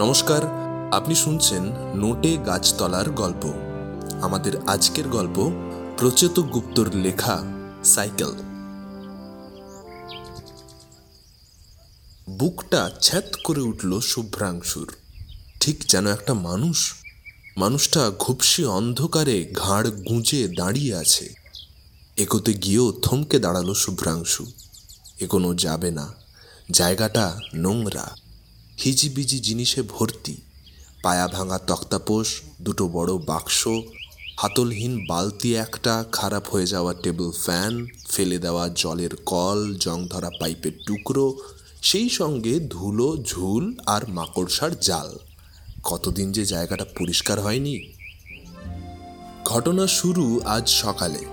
নমস্কার, আপনি শুনছেন নোটে গাছতলার গল্প। আমাদের আজকের গল্প প্রচেত গুপ্তর লেখা, সাইকেল। বুকটা ছ্যাত করে উঠল শুভ্রাংশুর। ঠিক যেন একটা মানুষ। মানুষটা ঘুপসি অন্ধকারে ঘাড় গুঁজে দাঁড়িয়ে আছে। এগোতে গিয়েও থমকে দাঁড়াল শুভ্রাংশু। এগোনো যাবে না। জায়গাটা নোংরা। হিজিবিজি জিনিসে ভর্তি। পায়া ভাঙা তক্তাপোষ, দুটো বড় বাক্স, হাতলহীন বালতি একটা, খারাপ হয়ে যাওয়া টেবিল ফ্যান, ফেলে দেওয়া জলের কল, জং ধরা পাইপের টুকরো, সেই সঙ্গে ধুলো, ঝুল আর মাকড়সার জাল। কতদিন যে জায়গাটা পরিষ্কার হয়নি। ঘটনা শুরু আজ সকালে।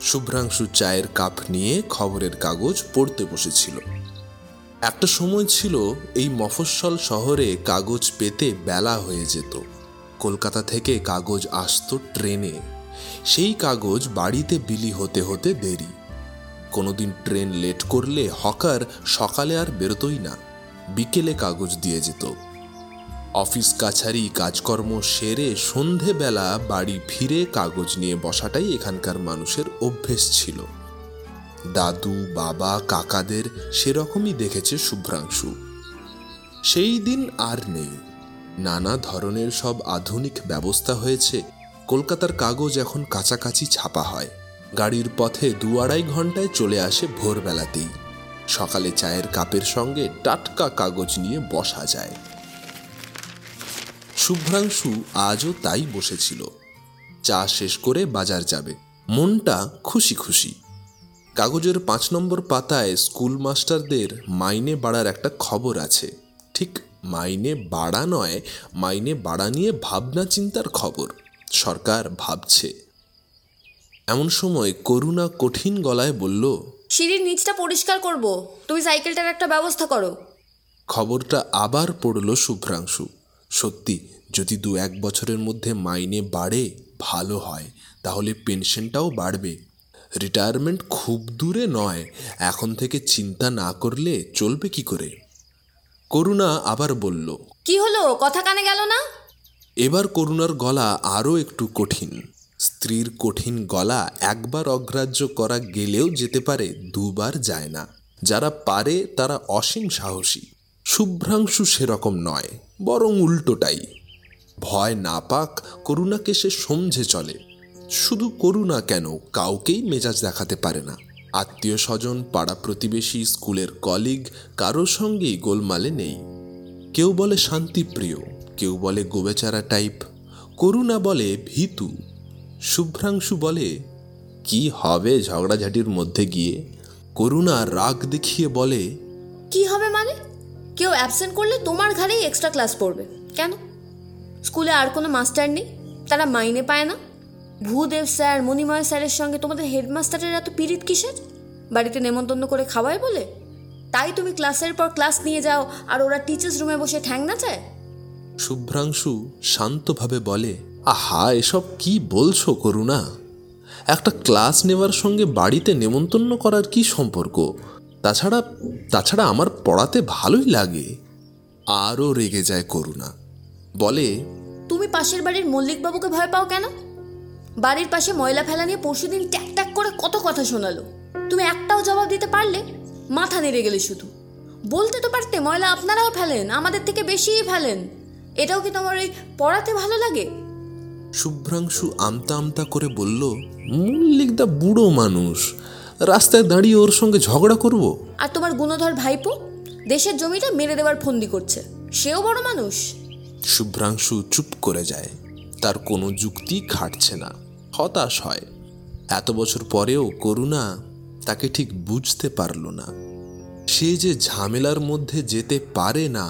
শুভ্রাংশু চায়ের কাপ নিয়ে খবরের কাগজ পড়তে বসেছিল। একটা সময় ছিল এই মফস্বল শহরে কাগজ পেতে বেলা হয়ে যেত। কলকাতা থেকে কাগজ আসতো ট্রেনে। সেই কাগজ বাড়িতে বিলি হতে হতে দেরি। কোনোদিন ট্রেন লেট করলে হকার সকালে আর বেরোতই না। বিকেলে কাগজ দিয়ে যেত। অফিস কাছারি কাজকর্ম সেরে সন্ধেবেলা বাড়ি ফিরে কাগজ নিয়ে বসাটাই এখানকার মানুষের অভ্যেস ছিল। দাদু, বাবা, কাকাদের সেরকমই দেখেছে শুভ্রাংশু। সেই দিন আর নেই। নানা ধরনের সব আধুনিক ব্যবস্থা হয়েছে। কলকাতার কাগজ এখন কাছাকাছি ছাপা হয়। গাড়ির পথে দু আড়াই ঘন্টায় চলে আসে ভোরবেলাতেই। সকালে চায়ের কাপের সঙ্গে টাটকা কাগজ নিয়ে বসা যায়। শুভ্রাংশু আজও তাই বসেছিল। চা শেষ করে বাজার যাবে। মনটা খুশি খুশি। কাগজের পাঁচ নম্বর পাতায় স্কুল মাস্টারদের মাইনে বাড়ার একটা খবর আছে। ঠিক মাইনে বাড়া নয় মাইনে বাড়া নিয়ে ভাবনা চিন্তার খবর সরকার ভাবছে। এমন সময় করুণা কঠিন গলায় বলল সিঁড়ির নিচটা পরিষ্কার করব তুমি সাইকেলটার একটা ব্যবস্থা করো। খবরটা আবার পড়ল শুভ্রাংশু। সত্যি যদি দু এক বছরের মধ্যে মাইনে বাড়ে ভালো হয় তাহলে পেনশনটাও বাড়বে। রিটায়ারমেন্ট খুব দূরে নয়। এখন থেকে চিন্তা না করলে চলবে কি করে? করুণা আবার বলল কি হলো? কথা কানে গেল না? এবার করুণার গলা আরও একটু কঠিন। স্ত্রীর কঠিন গলা একবার অগ্রাহ্য করা গেলেও যেতে পারে দুবার যায় না। যারা পারে তারা অসীম সাহসী। শুভ্রাংশু সেরকম নয় বরং উল্টোটাই। ভয় না পাক করুণাকে সে সমঝে চলে। শুধু করুণা কেন, কাউকেই মেজাজ দেখাতে পারে না। আত্মীয় স্বজন, পাড়া প্রতিবেশী, স্কুলের কলিগ, কারোর সঙ্গেই গোলমালে নেই। কেউ বলে শান্তিপ্রিয়, কেউ বলে গোবেচারা টাইপ। করুণা বলে ভীতু। শুভ্রাংশু বলে, কি হবে ঝগড়াঝাটির মধ্যে গিয়ে? করুণা রাগ দেখিয়ে বলে, কি হবে মানে? কেউ অ্যাবসেন্ট করলে তোমার ঘাড়েই এক্সট্রা ক্লাস পড়বে। কেন? স্কুলে আর কোনো মাস্টার নেই, তারা মাইনে পায় না। ভূদেব স্যার মণিময় স্যারের সঙ্গে তোমাদের হেডমাস্টারের এত পিরিত কিসের? বাড়িতে নেমন্তন্ন করে খাওয়ায় বলে? তাই তুমি ক্লাসের পর ক্লাস নিয়ে যাও আর ওরা টিচার্স রুমে বসে ঠ্যাং না চায় শুভ্রাংশু শান্তভাবে বলে আহা এসব কি বলছো করুণা? একটা ক্লাস নেওয়ার সঙ্গে বাড়িতে নেমন্তন্ন করার কি সম্পর্ক? তাছাড়া তাছাড়া আমার পড়াতে ভালোই লাগে। আরও রেগে যায় করুণা। বলে তুমি পাশের বাড়ির মল্লিকবাবুকে ভয় পাও কেন? বাড়ির পাশে ময়লা ফেলা নিয়ে পরশুদিন ট্যাক ট্যাক করে কত কথা শোনালো। তুমি একটাও জবাব দিতে পারলে? মাথা নেড়ে গেলে শুধু। বলতে তো পারতে ময়লা আপনারাও ফেলেন আমাদের থেকে বেশিই ফেলেন। এটাও কি তোমার ওই পড়াতে ভালো লাগে? শুভ্রাংশু আমতা আমতা করে বলল মল্লিকদা বুড়ো মানুষ রাস্তায় দাঁড়িয়ে ওর সঙ্গে ঝগড়া করব? আর তোমার গুণধর ভাইপো? দেশের জমিটা মেরে দেওয়ার ফন্দি করছে। সেও বড় মানুষ। শুভ্রাংশু চুপ করে যায়। তার কোনো যুক্তি খাটছে না, হতাশ হয়। এত বছর পরেও করুণা তাকে ঠিক বুঝতে পারল না। সে যে ঝামেলার মধ্যে যেতে পারে না,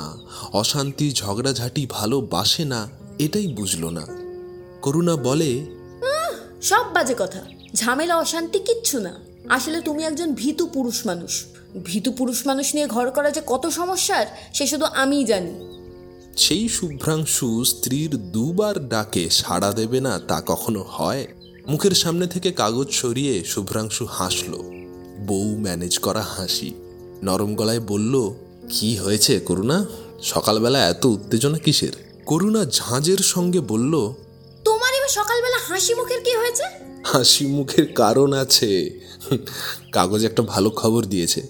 অশান্তি, ঝগড়াঝাটি ভালোবাসে না, এটাই বুঝল না। করুণা বলে সব বাজে কথা। ঝামেলা, অশান্তি কিচ্ছু না। আসলে তুমি একজন ভীতু পুরুষ মানুষ। ভীতু পুরুষ মানুষ নিয়ে ঘর করা যে কত সমস্যার, সে শুধু আমিই জানি। সেই শুভ্রাংশু স্ত্রীর দুবার ডাকে সাড়া দেবে না তা কখনো হয়? মুখের সামনে থেকে কাগজ সরিয়ে শুভ্রাংশু হাসল। বউ ম্যানেজ করা হাসি। নরম গলায় বলল কি হয়েছে করুণা? সকালবেলা এত উত্তেজনা কিসের? করুণা ঝাঁঝের সঙ্গে বলল তোমার এবার সকালবেলা হাসি মুখের কি হয়েছে? হাসি মুখের কারণ আছে। কাগজ একটা ভালো খবর দিয়েছে।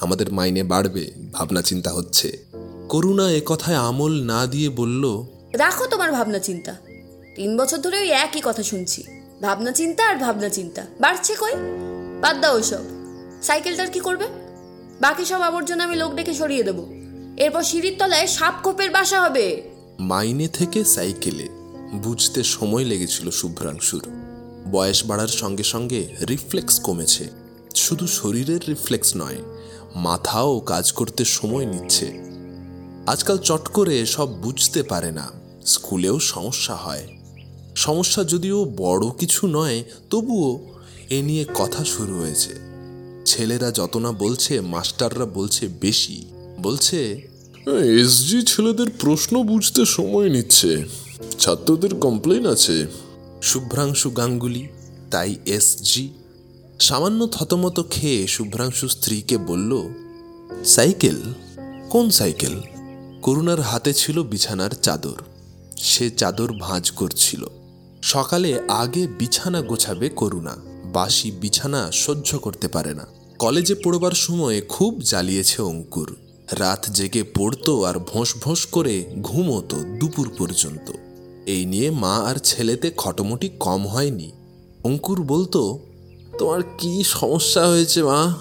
আমাদের মাইনে বাড়বে ভাবনা চিন্তা হচ্ছে। করুণা এ কথায় আমল না দিয়ে বলল রাখো তোমার ভাবনা চিন্তা। তিন বছর ধরে ওই একই কথা শুনছি। ভাবনা চিন্তা আর ভাবনা চিন্তা। বাড়ছে কই? বাদ দাও ওইসব। সাইকেলটার কি করবে? বাকি সব আবর্জনা আমি লোক ডেকে সরিয়ে দেবো। এরপর সিঁড়ির তলায় সাপ খোপের বাসা হবে। মাইনে থেকে সাইকেলে। বুঝতে সময় লেগেছিল শুভ্রাংশুর। বয়স বাড়ার সঙ্গে সঙ্গে রিফ্লেক্স কমেছে। শুধু শরীরের রিফ্লেক্স নয় মাথাও কাজ করতে সময় নিচ্ছে। আজকাল চট করে সব বুঝতে পারে না। স্কুলেও সমস্যা হয়। সমস্যা যদিও বড় কিছু নয় তবুও এ নিয়ে কথা শুরু হয়েছে। ছেলেরা যত না বলছে মাস্টাররা বলছে বেশি। বলছে এসজি ছেলেদের প্রশ্ন বুঝতে সময় নিচ্ছে। ছাত্রদের কমপ্লেন আছে। শুভ্রাংশু গাঙ্গুলি তাই এসজি সামান্য থতমত খেয়ে শুভ্রাংশু স্ত্রীকে বলল সাইকেল? কোন সাইকেল? করুণার হাতে ছিল বিছানার চাদর। সে চাদর ভাঁজ করছিল। সকালে আগে বিছানা গোছাবে করুণা। বাসি বিছানা সহ্য করতে পারে না। কলেজে পড়বার সময়ে খুব জ্বালিয়েছে অঙ্কুর। রাত জেগে পড়তো আর ভোঁস ভোঁস করে ঘুমোতো দুপুর পর্যন্ত। এই নিয়ে মা আর ছেলেতে খটোমটি কম হয়নি। অঙ্কুর বলতো, তোমার কি সমস্যা হয়েছে মা?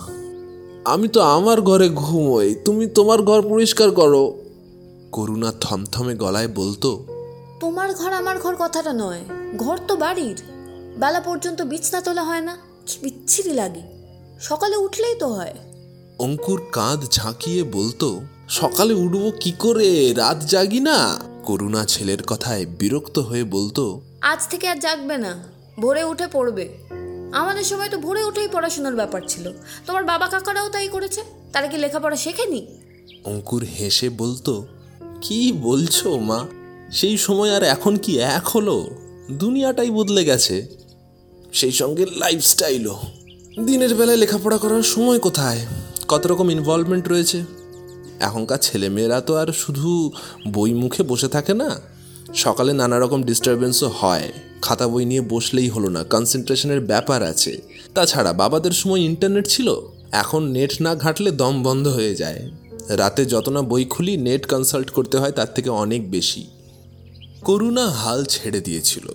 আমি তো আমার ঘরে ঘুমোই। তুমি তোমার ঘর পরিষ্কার করো। করুণা থমথমে গলায় বলতো তোমার ঘর আমার ঘর কথাটা নয়। ঘর তো বাড়ির। বেলা পর্যন্ত বিছনা তোলা হয় না। কি বিচ্ছিরি লাগে। সকালে উঠলেই তো হয়। অঙ্কুর কাঁধ ঝাঁকিয়ে বলতো সকালে উঠবো কি করে? রাত জাগি না? করুণা ছেলের কথায় বিরক্ত হয়ে বলতো আজ থেকে আর জাগবে না। ভোরে উঠে পড়বে। আমাদের সময় তো ভোরে উঠেই পড়াশোনার ব্যাপার ছিল। তোমার বাবা কাকারাও তাই করেছে। তারা কি লেখাপড়া শেখেনি? অঙ্কুর হেসে বলতো কি বলছো, মা? সেই সময় আর এখন কি এক হলো? দুনিয়াটাই বদলে গেছে। সেই সঙ্গে লাইফস্টাইলও দিনের বেলায় লেখাপড়া করার সময় কোথায়? কত রকম ইনভলভমেন্ট রয়েছে? এখনকার ছেলেমেয়েরা তো আর শুধু বই মুখে বসে থাকে না। সকালে নানা রকম ডিস্টারবেন্সও হয়। খাতা বই নিয়ে বসলেই হলো না কনসেন্ট্রেশনের ব্যাপার আছে। তাছাড়া বাবাদের সময় ইন্টারনেট ছিল। এখন নেট না ঘাঁটলে দম বন্ধ হয়ে যায়। রাতে যত না বই খুলি নেট কনসাল্ট করতে হয় তার থেকে অনেক বেশি। করুণা হাল ছেড়ে দিয়েছিল।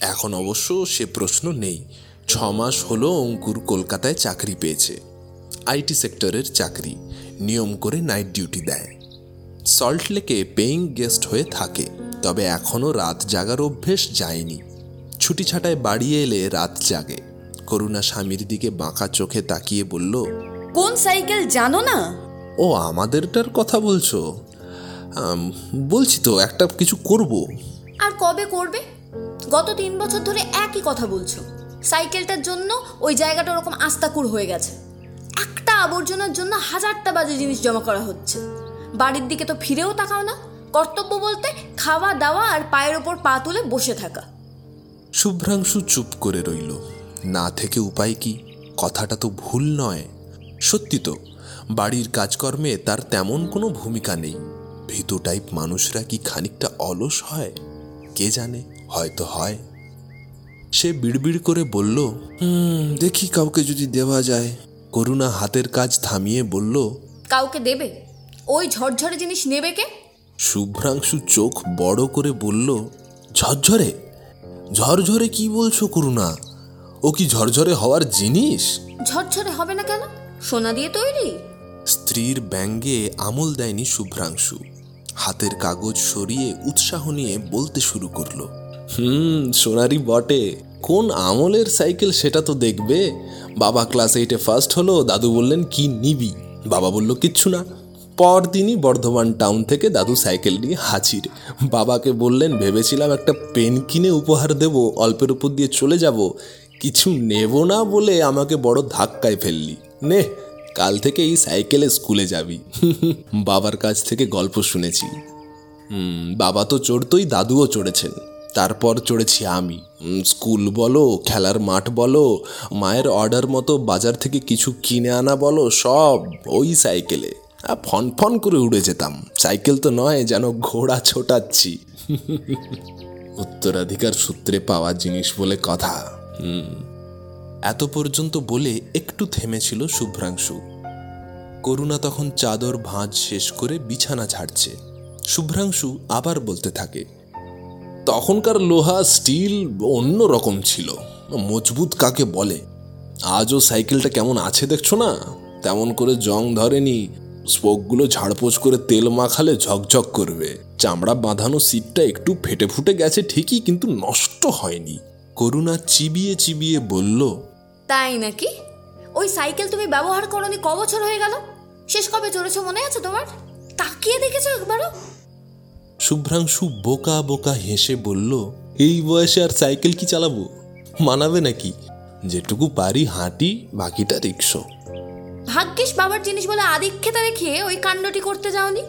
এখন অবশ্য সে প্রশ্ন নেই। ছ মাস হলো অঙ্কুর কলকাতায় চাকরি পেয়েছে। আইটি সেক্টরের চাকরি। নিয়ম করে নাইট ডিউটি দেয়। সল্টলেকে পেইং গেস্ট হয়ে থাকে। তবে এখনও রাত জাগার অভ্যেস যায়নি। ছুটি ছাটায় বাড়ি এলে রাত জাগে। করুণা স্বামীর দিকে বাঁকা চোখে তাকিয়ে বলল, কোন সাইকেল জানো না? ও আমাদেরটার কথা বলছো? বলছি তো একটা কিছু করব। আর কবে করবে? গত তিন বছর ধরে একই কথা বলছো। সাইকেলটার জন্য ওই জায়গাটা ওরকম আস্তাকুর হয়ে গেছে। একটা আবর্জনার জন্য হাজারটা বাজে জিনিস জমা করা হচ্ছে। বাড়ির দিকে তো ফিরেও তাকাও না। কর্তব্য বলতে খাওয়া দাওয়া আর পায়ের ওপর পা তুলে বসে থাকা। শুভ্রাংশু চুপ করে রইল। না থেকে উপায় কি? কথাটা তো ভুল নয়। সত্যি তো বাড়ির কাজকর্মে তার তেমন কোনো ভূমিকা নেই। ভীতু টাইপ মানুষরা কি খানিকটা অলস হয়? কে জানে? হয়তো হয়। সে বিড়বিড় করে বলল হুম দেখি কাউকে যদি দেওয়া যায়। করুণা হাতের কাজ থামিয়ে বলল কাউকে দেবে? ওই ঝরঝরে জিনিস নেবে কে? শুভ্রাংশু চোখ বড় করে বলল ঝরঝরে? ঝরঝরে কি বলছো করুণা? ও কি ঝরঝরে হওয়ার জিনিস? ঝরঝরে হবে না কেন? সোনা দিয়ে তৈরি? স্ত্রীর ব্যঙ্গে আমল দেয়নি শুভ্রাংশু। হাতের কাগজ সরিয়ে উৎসাহ নিয়ে বলতে শুরু করল, হুম, সোনারি বটে। কোন আমলের সাইকেল সেটা তো দেখবে। বাবা ক্লাস এইটে ফার্স্ট হলো, দাদু বললেন, কি নিবি? বাবা বলল, কিচ্ছু না। পরদিনই বর্ধমান টাউন থেকে দাদু সাইকেল নিয়ে হাজির। বাবাকে বললেন, ভেবেছিলাম একটা পেন কিনে উপহার দেব, অল্পের উপর দিয়ে চলে যাব। কিছু নেব না বলে আমাকে বড় ধাক্কায় ফেললি। নে কাল থেকে এই সাইকেলে স্কুলে যাবি। বাবার কাছ থেকে গল্প শুনেছি। হুম, বাবা তো চড়তই দাদুও চড়েছেন। তারপর চড়েছি আমি। স্কুল বলো খেলার মাঠ বলো মায়ের অর্ডার মতো বাজার থেকে কিছু কিনে আনা বলো সব ওই সাইকেলে। ফন ফন করে উড়ে যেতাম। সাইকেল তো নয় যেন ঘোড়া ছোটাচ্ছি। উত্তরাধিকার সূত্রে পাওয়া জিনিস বলে কথা। হুম। এত পর্যন্ত বলে একটু থেমেছিল শুভ্রাংশু। করুণা তখন চাদর ভাঁজ শেষ করে বিছানা ঝাড়ছে। শুভ্রাংশু আবার বলতে থাকে, তখনকার লোহা স্টিল অন্য রকম ছিল। মজবুত কাকে বলে? আজও সাইকেলটা কেমন আছে দেখছ না? তেমন করে জং ধরেনি। স্পোকগুলো ঝাড়পোছ করে তেল মাখালে ঝকঝক করবে। চামড়া বাঁধানো সিটটা একটু ফেটে ফুটে গেছে ঠিকই, কিন্তু নষ্ট হয়নি। করুণা চিবিয়ে চিবিয়ে বলল তাই নাকি? ওই সাইকেল তুমি ব্যবহার করনি ক বছর হয়ে গেল? শেষ কবে চড়েছো মনে আছে তোমার? তাকিয়ে দেখেছ একবারও? শুভ্রাংশু বোকা বোকা হেসে বলল এই বয়সে আর সাইকেল কি চালাবো? মানাবে নাকি? যেটুকু পারি হাঁটি বাকিটা রিক্সো। ভাগ্যিস বাবার জিনিস বলে আদিক্ষেতা রেখে ওই কাণ্ডটি করতে যাওনি।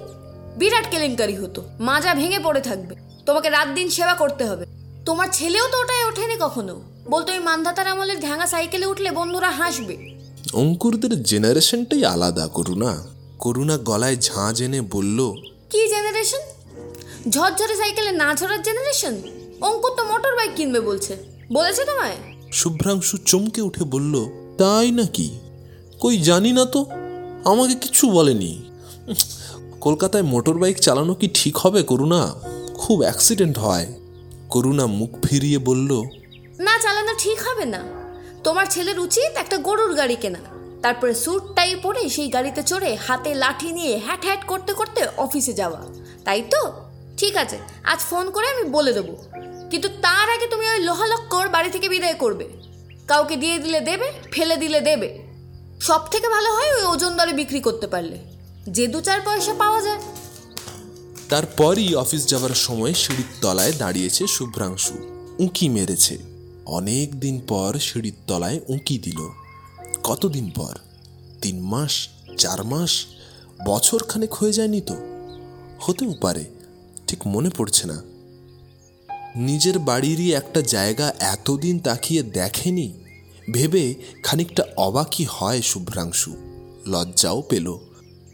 বিরাট কেলেঙ্কারি হতো। মাজা ভেঙে পড়ে থাকবে। তোমাকে রাত দিন সেবা করতে হবে। তোমার ছেলেও তো ওটাই ওঠেনি কখনো? বলতো ওই মান্ধাতার আমলের ঢ্যাঙা সাইকেলে উঠলে বন্ধুরা হাসবে। অঙ্কুরদের জেনারেশনটাই আলাদা করুণা। করুণা গলায় ঝাঁঝ এনে বলল কি জেনারেশন? ঝরঝরে সাইকেলে না ঝরার জেনারেশন? অঙ্কুর তো মোটর বাইক কিনবে বলছে। বলেছে তোমায়? শুভ্রাংশু চমকে উঠে বলল তাই নাকি? কই জানি না তো আমাকে কিছু বলেনি। কলকাতায় মোটর বাইক চালানো কি ঠিক হবে করুণা? খুব অ্যাক্সিডেন্ট হয়। করুণা মুখ ফিরিয়ে বলল, না চালানো ঠিক হবে না। তোমার ছেলের উচিত একটা গরুর গাড়ি কেনা। তারপরে স্যুট টাই পরে সেই গাড়িতে চড়ে হাতে লাঠি নিয়ে হ্যাট হ্যাট করতে করতে অফিসে যাওয়া। তাই তো? ঠিক আছে, আজ ফোন করে আমি বলে দেবো। কিন্তু তার আগে তুমি ওই লোহালক্কর বাড়ি থেকে বিদায় করবে। কাউকে দিয়ে দিলে দেবে, ফেলে দিলে দেবে। সব থেকে ভালো হয় ওই ওজন দরে বিক্রি করতে পারলে। যে দু চার পয়সা পাওয়া যায়। তারপরই অফিস যাওয়ার সময় সিঁড়ির তলায় দাঁড়িয়েছে শুভ্রাংশু। উঁকি মেরেছে। অনেক দিন পর সিঁড়ির তলায় উঁকি দিল। কতদিন পর? তিন মাস? চার মাস? বছর খানেক হয়ে যায়নি তো? হতেও পারে। ঠিক মনে পড়ছে না। নিজের বাড়িরই একটা জায়গা এতদিন তাকিয়ে দেখেনি? ভেবে খানিকটা অবাকই হয় শুভ্রাংশু। লজ্জাও পেল।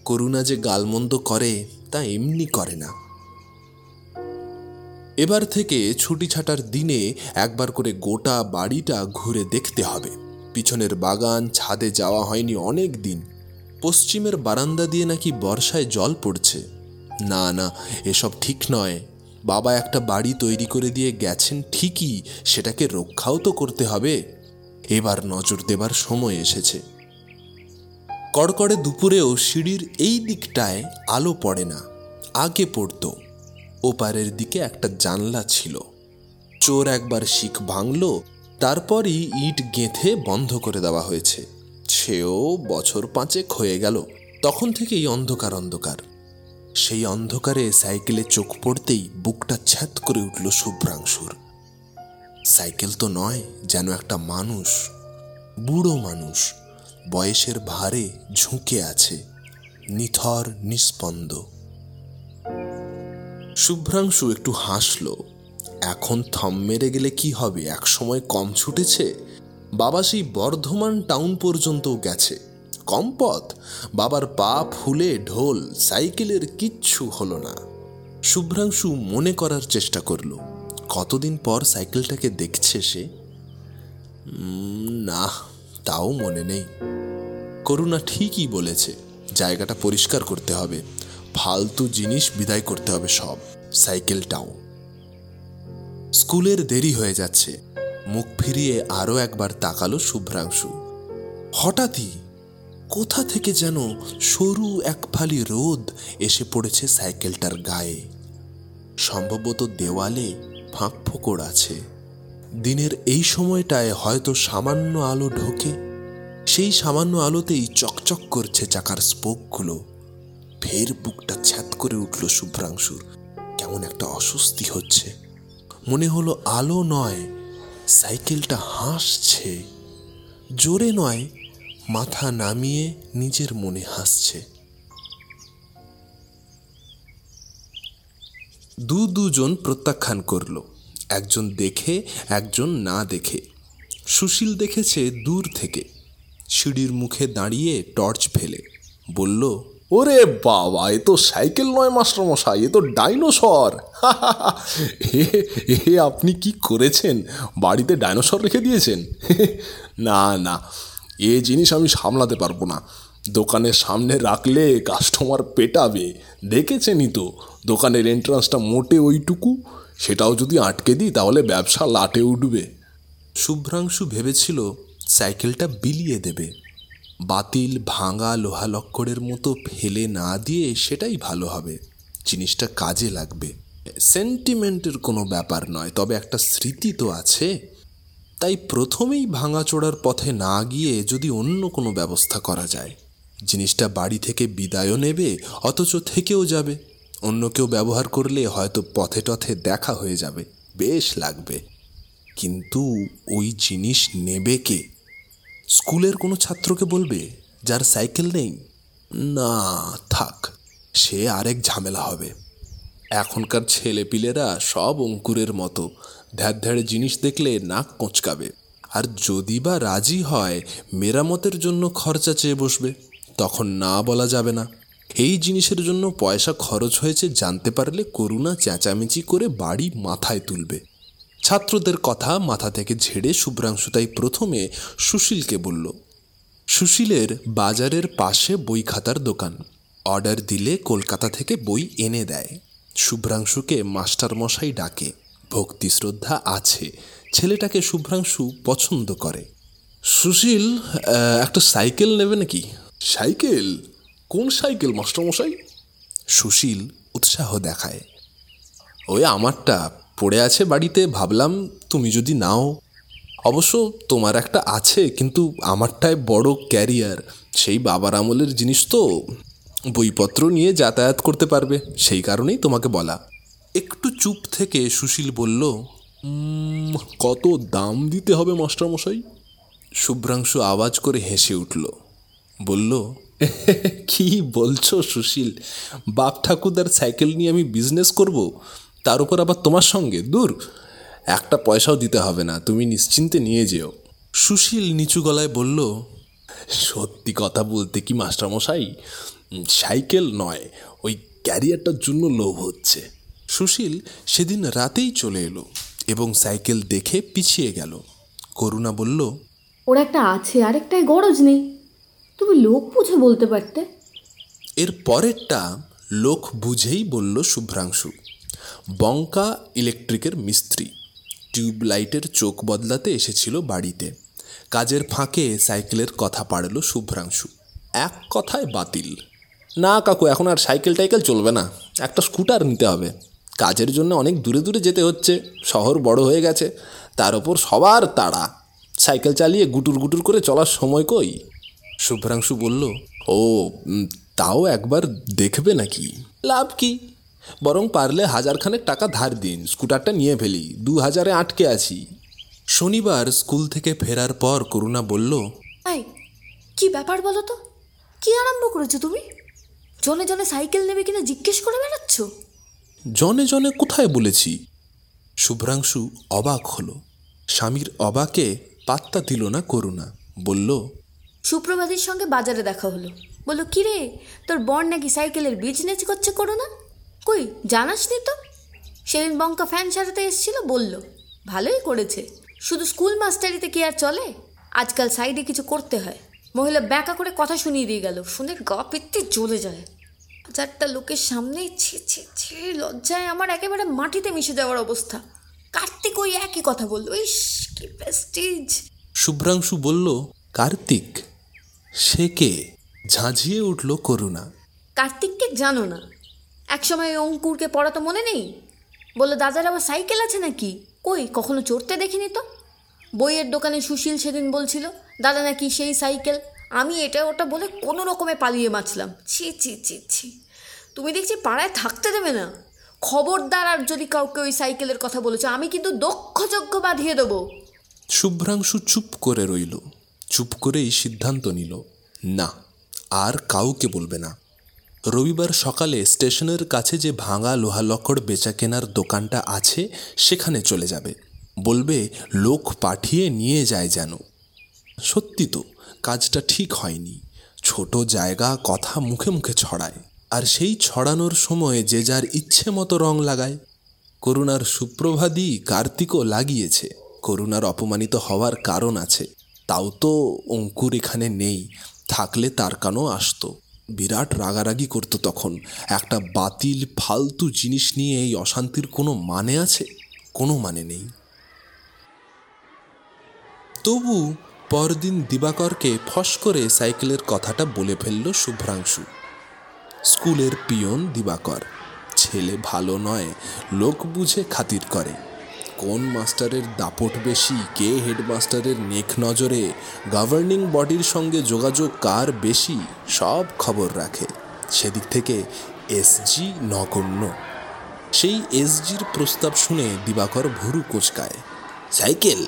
করুণা যে গালমন্দ করে তা এমনি করে না। এবার থেকে ছুটি ছাটার দিনে একবার করে গোটা বাড়িটা ঘুরে দেখতে হবে। পিছনের বাগান, ছাদে যাওয়া হয়নি অনেক দিন। পশ্চিমের বারান্দা দিয়ে নাকি বর্ষায় জল পড়ছে। না না, এসব ঠিক নয়। বাবা একটা বাড়ি তৈরি করে দিয়ে গেছেন ঠিকই, সেটাকে রক্ষাও তো করতে হবে। এবার নজর দেবার সময় এসেছে। কড়কড়ে দুপুরেও সিঁড়ির এই দিকটায় আলো পড়ে না। আগে পড়তো। ওপারের দিকে একটা জানলা ছিল। চোর একবার শিখ ভাঙল, তারপরই ইট গেঁথে বন্ধ করে দেওয়া হয়েছে। সেও বছর পাঁচেক হয়ে গেল, তখন থেকেই অন্ধকার অন্ধকার। সেই অন্ধকারে সাইকেলে চোখ পড়তেই বুকটা ছ্যাত করে উঠল শুভ্রাংশুর। সাইকেল তো নয়, যেন একটা মানুষ, বুড়ো মানুষ। বয়সের ভারে ঝুঁকে আছে, নিথর নিস্পন্দ শুভ্রাংশু একটু হাসল, এখন থম মেরে গেলে কি হবে এক সময় কম ছুটেছে? বাবা সেই বর্ধমান টাউন পর্যন্তও গেছে, কম পথ, বাবার পা ফুলে ঢোল, সাইকেলের কিচ্ছু হলো না। শুভ্রাংশু মনে করার চেষ্টা করল, কতদিন পর সাইকেলটাকে দেখছে সে? না। তাও মনে নেই। করুণা ঠিকই বলেছে, জায়গাটা পরিষ্কার করতে হবে। ফালতু জিনিস বিদায় করতে হবে সব। সাইকেলটাও স্কুলের দেরি হয়ে যাচ্ছে। মুখ ফিরিয়ে আরও একবার তাকালো শুভ্রাংশু। হঠাৎই কোথা থেকে যেন সরু এক ফালি রোদ এসে পড়েছে সাইকেলটার গায়ে। সম্ভবত দেওয়ালে ফাঁক ফোকর আছে। দিনের এই সময়টায় হয়তো সামান্য আলো ঢোকে, সেই সামান্য আলোতেই চকচক করছে চাকার স্পোকগুলো। ফের বুকটা ছ্যাত করে উঠল শুভ্রাংশুর। কেমন একটা অস্বস্তি হচ্ছে। মনে হলো আলো নয়, সাইকেলটা হাসছে। জোরে নয়, মাথা নামিয়ে নিজের মনে হাসছে। দু দুজন প্রত্যাখ্যান করল। একজন দেখে, একজন না দেখে। সুশীল দেখেছে দূর থেকে। সিঁড়ির মুখে দাঁড়িয়ে টর্চ ফেলে। বলল, ওরে বাবা, এ তো সাইকেল নয় মাস্টারমশাই, এ তো ডাইনোসর। এ আপনি কি করেছেন? বাড়িতে ডাইনোসর রেখে দিয়েছেন? না না, এ জিনিস আমি সামলাতে পারব না। দোকানের সামনে রাখলে কাস্টমার পেটাবে। দেখেছেনই তো, দোকানের এন্ট্রান্সটা মোটে ওইটুকু। সেটাও যদি আটকে দিই, তাহলে ব্যবসা লাটে উঠবে। শুভ্রাংশু ভেবেছিল সাইকেলটা বিলিয়ে দেবে। বাতিল, ভাঙা লোহা লক্করের মতো ফেলে না দিয়ে সেটাই ভালো হবে। জিনিসটা কাজে লাগবে। সেন্টিমেন্টের কোনো ব্যাপার নয়, তবে একটা স্মৃতি তো আছে। তাই প্রথমেই ভাঙাচোড়ার পথে না গিয়ে যদি অন্য কোনো ব্যবস্থা করা যায়, জিনিসটা বাড়ি থেকে বিদায়ও নেবে, অথচ থেকেও যাবে। অন্য কেউ ব্যবহার করলে হয়তো পথে টথে দেখা হয়ে যাবে, বেশ লাগবে। কিন্তু ওই জিনিস নেবে কে? স্কুলের কোনো ছাত্রকে বলবে যার সাইকেল নেই? না, থাক, সে আরেক ঝামেলা হবে। এখনকার ছেলেপিলেরা সব অঙ্কুরের মতো, ধ্যার ধ্যাড়ে জিনিস দেখলে নাক কোঁচকাবে। আর যদি বা রাজি হয়, মেরামতের জন্য খরচা চেয়ে বসবে, তখন না বলা যাবে না। এই জিনিসের জন্য পয়সা খরচ হয়েছে জানতে পারলে করুণা চেঁচামেচি করে বাড়ি মাথায় তুলবে। ছাত্রদের কথা মাথা থেকে ঝেড়ে শুভ্রাংশু তাই প্রথমে সুশীলকে বলল, সুশীলের বাজারের পাশে বই খাতার দোকান। অর্ডার দিলে কলকাতা থেকে বই এনে দেয়। শুভ্রাংশুকে মাস্টারমশাই ডাকে, ভক্তি শ্রদ্ধা আছে, ছেলেটাকে শুভ্রাংশু পছন্দ করে। সুশীল একটা সাইকেল নেবে নাকি? সাইকেল? কোন সাইকেল মাস্টারমশাই? সুশীল উৎসাহ দেখায়। ওই আমারটা পড়ে আছে বাড়িতে ভাবলাম তুমি যদি নাও। অবশ্য তোমার একটা আছে কিন্তু আমারটায় বড় ক্যারিয়ার। সেই বাবার আমলের জিনিস তো বইপত্র নিয়ে যাতায়াত করতে পারবে সেই কারণেই তোমাকে বলা। একটু চুপ থেকে সুশীল বলল "উম, কত দাম দিতে হবে মাস্টারমশাই? শুভ্রাংশু আওয়াজ করে হেসে উঠল। বলল কি বলছো সুশীল? বাপ ঠাকুরদার সাইকেল নিয়ে আমি বিজনেস করব? তার উপর আবার তোমার সঙ্গে? দূর। একটা পয়সাও দিতে হবে না, তুমি নিশ্চিন্তে নিয়ে যেও। সুশীল নিচু গলায় বলল, সত্যি কথা বলতে কি মাস্টারমশাই? সাইকেল নয়, ওই ক্যারিয়ারটার জন্য লোভ হচ্ছে। সুশীল সেদিন রাতেই চলে এলো এবং সাইকেল দেখে পিছিয়ে গেল। করুণা বলল, ওর একটা আছে, আরেকটায় গরজ নেই। তুমি লোক বুঝে বলতে পারতে। এর পরেরটা লোক বুঝেই বলল শুভ্রাংশু। বঙ্কা ইলেকট্রিকের মিস্ত্রি। টিউব লাইটের চোখ বদলাতে এসেছিল বাড়িতে। কাজের ফাঁকে সাইকেলের কথা পাড়ল শুভ্রাংশু। এক কথায় বাতিল। না কাকু, এখন আর সাইকেল টাইকেল চলবে না। একটা স্কুটার নিতে হবে। কাজের জন্য অনেক দূরে দূরে যেতে হচ্ছে। শহর বড় হয়ে গেছে। তার ওপর সবার তাড়া। সাইকেল চালিয়ে গুটুর গুটুর করে চলার সময় কই? শুভ্রাংশু বলল ও তাও একবার দেখবে নাকি? লাভ কি? বরং পারলে হাজারখানেক টাকা ধার দিন স্কুটারটা নিয়ে ফেলি দু হাজারে আটকে আছি। শনিবার স্কুল থেকে ফেরার পর করুণা বলল আই কি ব্যাপার বলো তো? কি আরম্ভ করেছ তুমি? জনে জনে সাইকেল নেবে কিনা জিজ্ঞেস করে বেড়াচ্ছ? জনে জনে কোথায় বলেছি? শুভ্রাংশু অবাক হলো। স্বামীর অবাকে পাত্তা দিল না করুণা বলল সুপ্রভাতের সঙ্গে বাজারে দেখা হলো। বলল, কিরে, তোর বর নাকি সাইকেলের বিজনেস করছে করো না কই, জানাসনি তো? সেদিন বঙ্কা ফ্যান সারাতে এসেছিল, বলল, ভালোই করেছে। শুধু স্কুল মাস্টারিতে কি আর চলে? আজকাল সাইডে কিছু করতে হয়। মহিলা ব্যাকা করে কথা শুনিয়ে দিয়ে গেল, শুনে গা জ্বলে যায়। হাজারটা লোকের সামনে ছি ছি ছি, লজ্জায় আমার একেবারে মাটিতে মিশে যাওয়ার অবস্থা। কার্তিক ওই একই কথা বলল, ইস, কি প্রেস্টিজ শুভ্রাংশু বলল, কার্তিক? সে কে? ঝাঁঝিয়ে উঠল করুণা। কার্তিককে জানো না। একসময় ওই অঙ্কুরকে পড়া তো মনে নেই? বলল দাদার আবার সাইকেল আছে নাকি? কই কখনো চড়তে দেখিনি তো? বইয়ের দোকানে সুশীল সেদিন বলছিল দাদা নাকি সেই সাইকেল। আমি এটা ওটা বলে কোনো রকমে পালিয়ে বাঁচলাম। ছি ছি ছি ছি। তুমি দেখছি পাড়ায় থাকতে দেবে না। খবরদার আর যদি কাউকে ওই সাইকেলের কথা বলেছ আমি কিন্তু দক্ষযজ্ঞ বাঁধিয়ে দেবো। শুভ্রাংশু চুপ করে রইল। চুপ করেই সিদ্ধান্ত নিল, না, আর কাউকে বলবে না। রবিবার সকালে স্টেশনের কাছে যে ভাঙা লোহা লক্কড় বেচা কেনার দোকানটা আছে, সেখানে চলে যাবে। বলবে, লোক পাঠিয়ে নিয়ে যায় যেন। সত্যি তো, কাজটা ঠিক হয়নি। ছোট জায়গা কথা মুখে মুখে ছড়ায়, আর সেই ছড়ানোর সময় যে যার ইচ্ছে মতো রং লাগায়। করুণার সুপ্রভাদি কার্তিকও লাগিয়েছে। করুণার অপমানিত হওয়ার কারণ আছে। তাও তো অঙ্কুর এখানে নেই, থাকলে তার কানও আসতো। বিরাট রাগারাগি করতো তখন। একটা বাতিল, ফালতু জিনিস নিয়ে এই অশান্তির কোনো মানে আছে? কোনো মানে নেই। তবু পরদিন দিবাকরকে ফস করে সাইকেলের কথাটা বলে ফেলল শুভ্রাংশু। স্কুলের পিয়ন দিবাকর। ছেলে ভালো নয়, লোক বুঝে খাতির করে। কোন মাস্টারের দাপট বেশি কে হেডমাস্টারের নেক নজরে গভর্নিং বডির সঙ্গে যোগাযোগ কার বেশি সব খবর রাখে। সেদিক থেকে এসজি নগণ্য। সেই এসজির প্রস্তাব শুনে দিবাকর ভুরু কোচকায় সাইকেল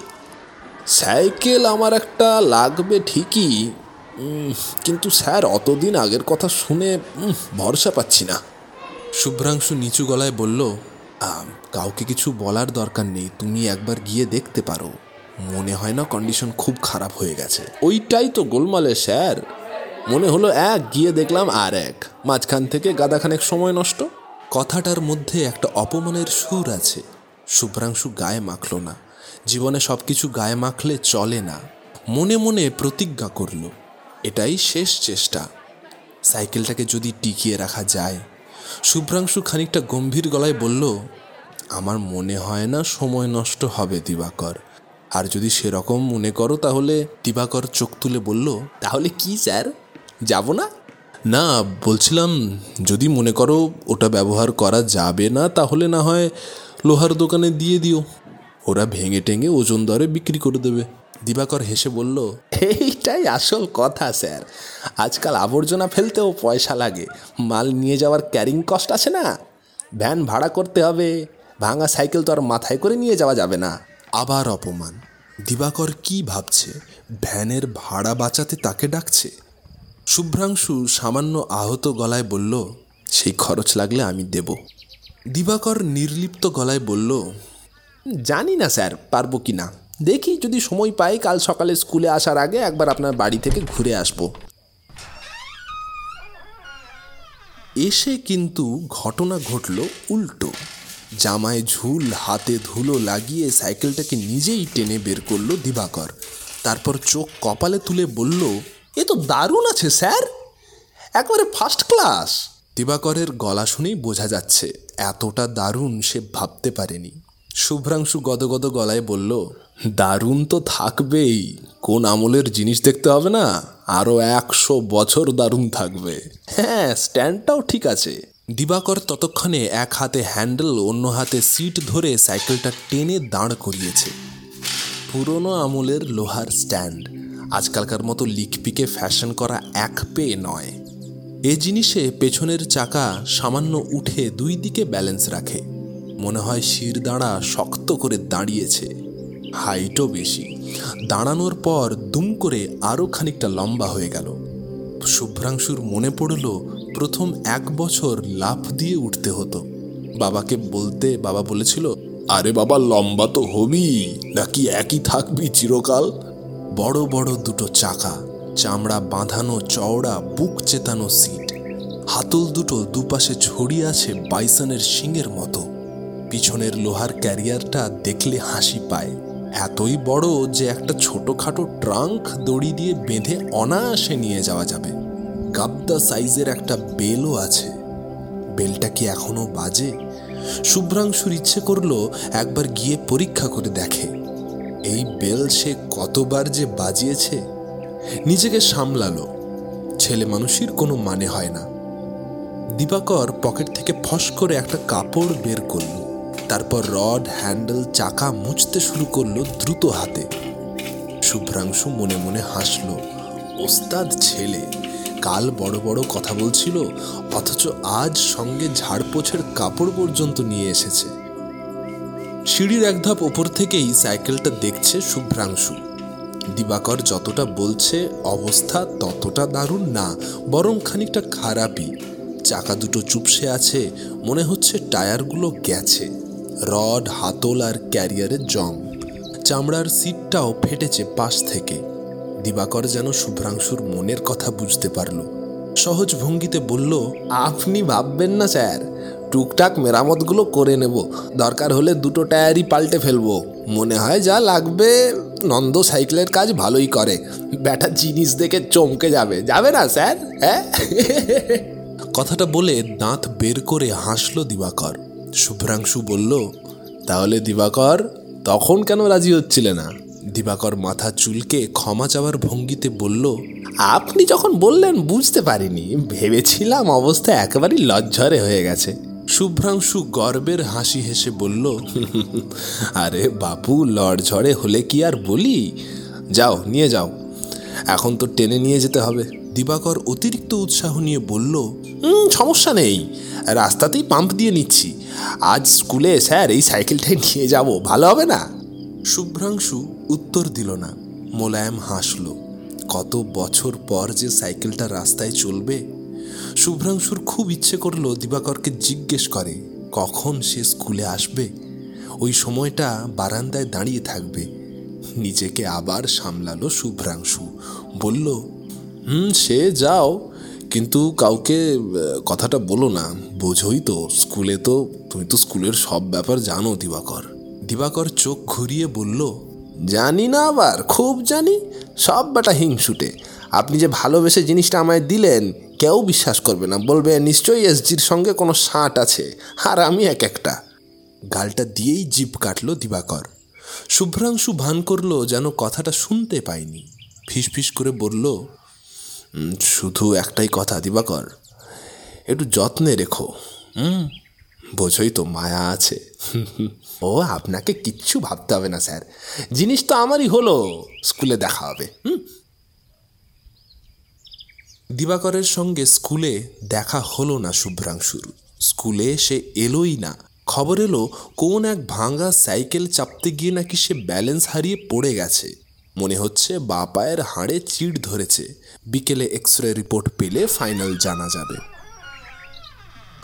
সাইকেল আমার একটা লাগবে ঠিকই কিন্তু স্যার অতদিন আগের কথা শুনে ভরসা পাচ্ছি না। শুভ্রাংশু নিচু গলায় বলল "আম, কাউকে কিছু বলার দরকার নেই, তুমি একবার গিয়ে দেখতে পারো। মনে হয় না কন্ডিশন খুব খারাপ হয়ে গেছে। ওইটাই তো গোলমালে, স্যার। মনে হলো এক, গিয়ে দেখলাম আর এক। মাঝখান থেকে গাদাখানেক সময় নষ্ট। কথাটার মধ্যে একটা অপমানের সুর আছে। শুভ্রাংশু গায়ে মাখল না। জীবনে সব কিছু গায়ে মাখলে চলে না। মনে মনে প্রতিজ্ঞা করল, এটাই শেষ চেষ্টা। সাইকেলটাকে যদি টিকিয়ে রাখা যায় শুভ্রাংশু খানিকটা গম্ভীর গলায় বলল, আমার মনে হয় না সময় নষ্ট হবে, দিবাকর। আর যদি সেরকম মনে করো তাহলে, দিবাকর চোখ তুলে বলল, তাহলে কি, স্যার? যাব না? না, বলছিলাম, যদি মনে করো ওটা ব্যবহার করা যাবে না, তাহলে না হয় লোহার দোকানে দিয়ে দিও। ওরা ভেঙে টেঙে ওজন দরে বিক্রি করে দেবে। দিবাকর হেসে বলল এইটাই আসল কথা স্যার। আজকাল আবর্জনা ফেলতেও পয়সা লাগে। মাল নিয়ে যাওয়ার ক্যারিং কস্ট আছে না? ভ্যান ভাড়া করতে হবে। ভাঙা সাইকেল তো আর মাথায় করে নিয়ে যাওয়া যাবে না। আবার অপমান। দিবাকর কি ভাবছে? ভ্যানের ভাড়া বাঁচাতে তাকে ডাকছে? শুভ্রাংশু সামান্য আহত গলায় বলল সেই খরচ লাগলে আমি দেব। দিবাকর নির্লিপ্ত গলায় বলল জানি না স্যার পারব কি না? দেখি যদি সময় পাই, কাল সকালে স্কুলে আসার আগে একবার আপনার বাড়ি থেকে ঘুরে আসব। এসে কিন্তু ঘটনা ঘটল উল্টো। জামায় ঝুল, হাতে ধুলো লাগিয়ে সাইকেলটাকে নিজেই টেনে বের করল দিবাকর। তারপর চোখ কপালে তুলে বলল, এ তো দারুণ আছে স্যার, একবারে ফার্স্ট ক্লাস দিবাকরের গলা শুনেই বোঝা যাচ্ছে, এতটা দারুণ সে ভাবতে পারেনি। শুভ্রাংশু গদগদ গলায় বলল দারুণ তো থাকবেই। কোন আমলের জিনিস দেখতে হবে না? আরও একশো বছর দারুণ থাকবে। হ্যাঁ স্ট্যান্ডটাও ঠিক আছে। দিবাকর ততক্ষণে এক হাতে হ্যান্ডেল, অন্য হাতে সিট ধরে সাইকেলটা টেনে দাঁড় করিয়েছে। পুরনো আমলের লোহার স্ট্যান্ড। আজকালকার মতো লিকপিকে ফ্যাশন করা এক পে নয়। এ জিনিসে পেছনের চাকা সামান্য উঠে দুই দিকে ব্যালেন্স রাখে। মনে হয় শির দাঁড়া শক্ত করে দাঁড়িয়েছে। হাইটও বেশি। দাঁড়ানোর পর দুম করে আরও খানিকটা লম্বা হয়ে গেল। শুভ্রাংশুর মনে পড়ল, প্রথম এক বছর লাফ দিয়ে উঠতে হতো। বাবাকে বলতে বাবা বলেছিল, আরে বাবা, লম্বা তো হবি, নাকি একই থাকবি চিরকাল? বড় বড় দুটো চাকা, চামড়া বাঁধানো চওড়া, বুক চেতানো সিট, হাতল দুটো দুপাশে ছড়িয়ে আছে বাইসনের শিঙের মতো। পিছনের লোহার ক্যারিয়ারটা দেখলে হাসি পায়। এতই বড় যে একটা ছোটখাটো ট্রাঙ্ক দড়ি দিয়ে বেঁধে অনায়াসে নিয়ে যাওয়া যাবে। গাবদা সাইজের একটা বেলও আছে। বেলটা কি এখনও বাজে? শুভ্রাংশুর ইচ্ছে করল একবার গিয়ে পরীক্ষা করে দেখে। এই বেল সে কতবার যে বাজিয়েছে? নিজেকে সামলালো। ছেলে মানুষের কোনো মানে হয় না। দিবাকর পকেট থেকে ফস করে একটা কাপড় বের করল। তারপর রড, হ্যান্ডেল, চাকা মুছতে শুরু করল দ্রুত হাতে। শুভ্রাংশু মনে মনে হাসলো, ওস্তাদ ছেলে, কাল বড় বড় কথা বলছিল, অথচ আজ সঙ্গে ঝাড়পোছের কাপড় পর্যন্ত নিয়ে এসেছে। সিঁড়ির এক ধাপ ওপর থেকেই সাইকেলটা দেখছে শুভ্রাংশু। দিবাকর যতটা বলছে, অবস্থা ততটা দারুণ না, বরং খানিকটা খারাপই। চাকা দুটো চুপসে আছে, মনে হচ্ছে টায়ারগুলো গেছে। রড, হাতল আর ক্যারিয়ারের জং চামড়ার সিটটাও ফেটেছে পাশ থেকে। দিবাকর যেন শুভ্রাংশুর মনের কথা বুঝতে পারল। সহজ ভঙ্গিতে বলল, আপনি ভাববেন না, স্যার। টুকটাক মেরামতগুলো করে নেব। দরকার হলে দুটো টায়ারই পাল্টে ফেলব। মনে হয় যা লাগবে, নন্দ সাইকেলের কাজ ভালোই করে। ব্যাটা জিনিস দেখে চমকে যাবে। যাবে না, স্যার? হ্যাঁ? কথাটা বলে দাঁত বের করে হাসলো দিবাকর। শুভ্রাংশু বলল, তাহলে দিবাকর, তখন কেন রাজি হচ্ছিলে না? দিবাকর মাথা চুলকে ক্ষমা চাওয়ার ভঙ্গিতে বলল, আপনি যখন বললেন, বুঝতে পারিনি। ভেবেছিলাম অবস্থা একেবারেই লজ্জরে হয়ে গেছে। শুভ্রাংশু গর্বের হাসি হেসে বলল, আরে বাপু, লড়ঝড়ে হলে কি আর বলি? যাও, নিয়ে যাও। এখন তো টেনে নিয়ে যেতে হবে। দিবাকর অতিরিক্ত উৎসাহ নিয়ে বলল "হুম, সমস্যা নেই রাস্তাতেই পাম্প দিয়ে নিচ্ছি। আজ স্কুলে স্যার এই সাইকেলটাই নিয়ে যাব ভালো হবে না? শুভ্রাংশু উত্তর দিল না। মোলায়েম হাসল কত বছর পর যে সাইকেলটা রাস্তায় চলবে? শুভ্রাংশুর খুব ইচ্ছে করল দিবাকরকে জিজ্ঞেস করে কখন সে স্কুলে আসবে? ওই সময়টা বারান্দায় দাঁড়িয়ে থাকবে। নিজেকে আবার সামলালো শুভ্রাংশু। বলল হুম সে যাও। কিন্তু কাউকে কথাটা বলো না। বোঝোই তো স্কুলে তো তুমি তো স্কুলের সব ব্যাপার জানো দিবাকর। দিবাকর চোখ ঘুরিয়ে বলল জানি না আবার খুব জানি। সব বেটা হিংসুটে। আপনি যে ভালোবেসে জিনিসটা আমায় দিলেন কেউ বিশ্বাস করবে না। বলবে নিশ্চয়ই এসজির সঙ্গে কোনো সাঁট আছে। আর আমি এক একটা। গালটা দিয়েই জিভ কাটলো দিবাকর। শুভ্রাংশু ভান করল যেন কথাটা শুনতে পায়নি। ফিসফিস করে বলল "উম, শুধু একটাই কথা, দিবাকর। একটু যত্নে রেখো। হুম, বোঝোই তো মায়া আছে। ও, আপনাকে কিচ্ছু ভাবতে হবে না, স্যার। জিনিস তো আমারই হলো, স্কুলে দেখা হবে। হুম। দিবাকরের সঙ্গে স্কুলে দেখা হলো না শুভ্রাংশুর। স্কুলে সে এলোই না। খবর এলো, কোন এক ভাঙা সাইকেল চাপতে গিয়ে নাকি সে ব্যালেন্স হারিয়ে পড়ে গেছে। মনে হচ্ছে বা পায়ের হাড়ে চিড় ধরেছে। বিকেলে এক্স রে রিপোর্ট পেলে ফাইনাল জানা যাবে।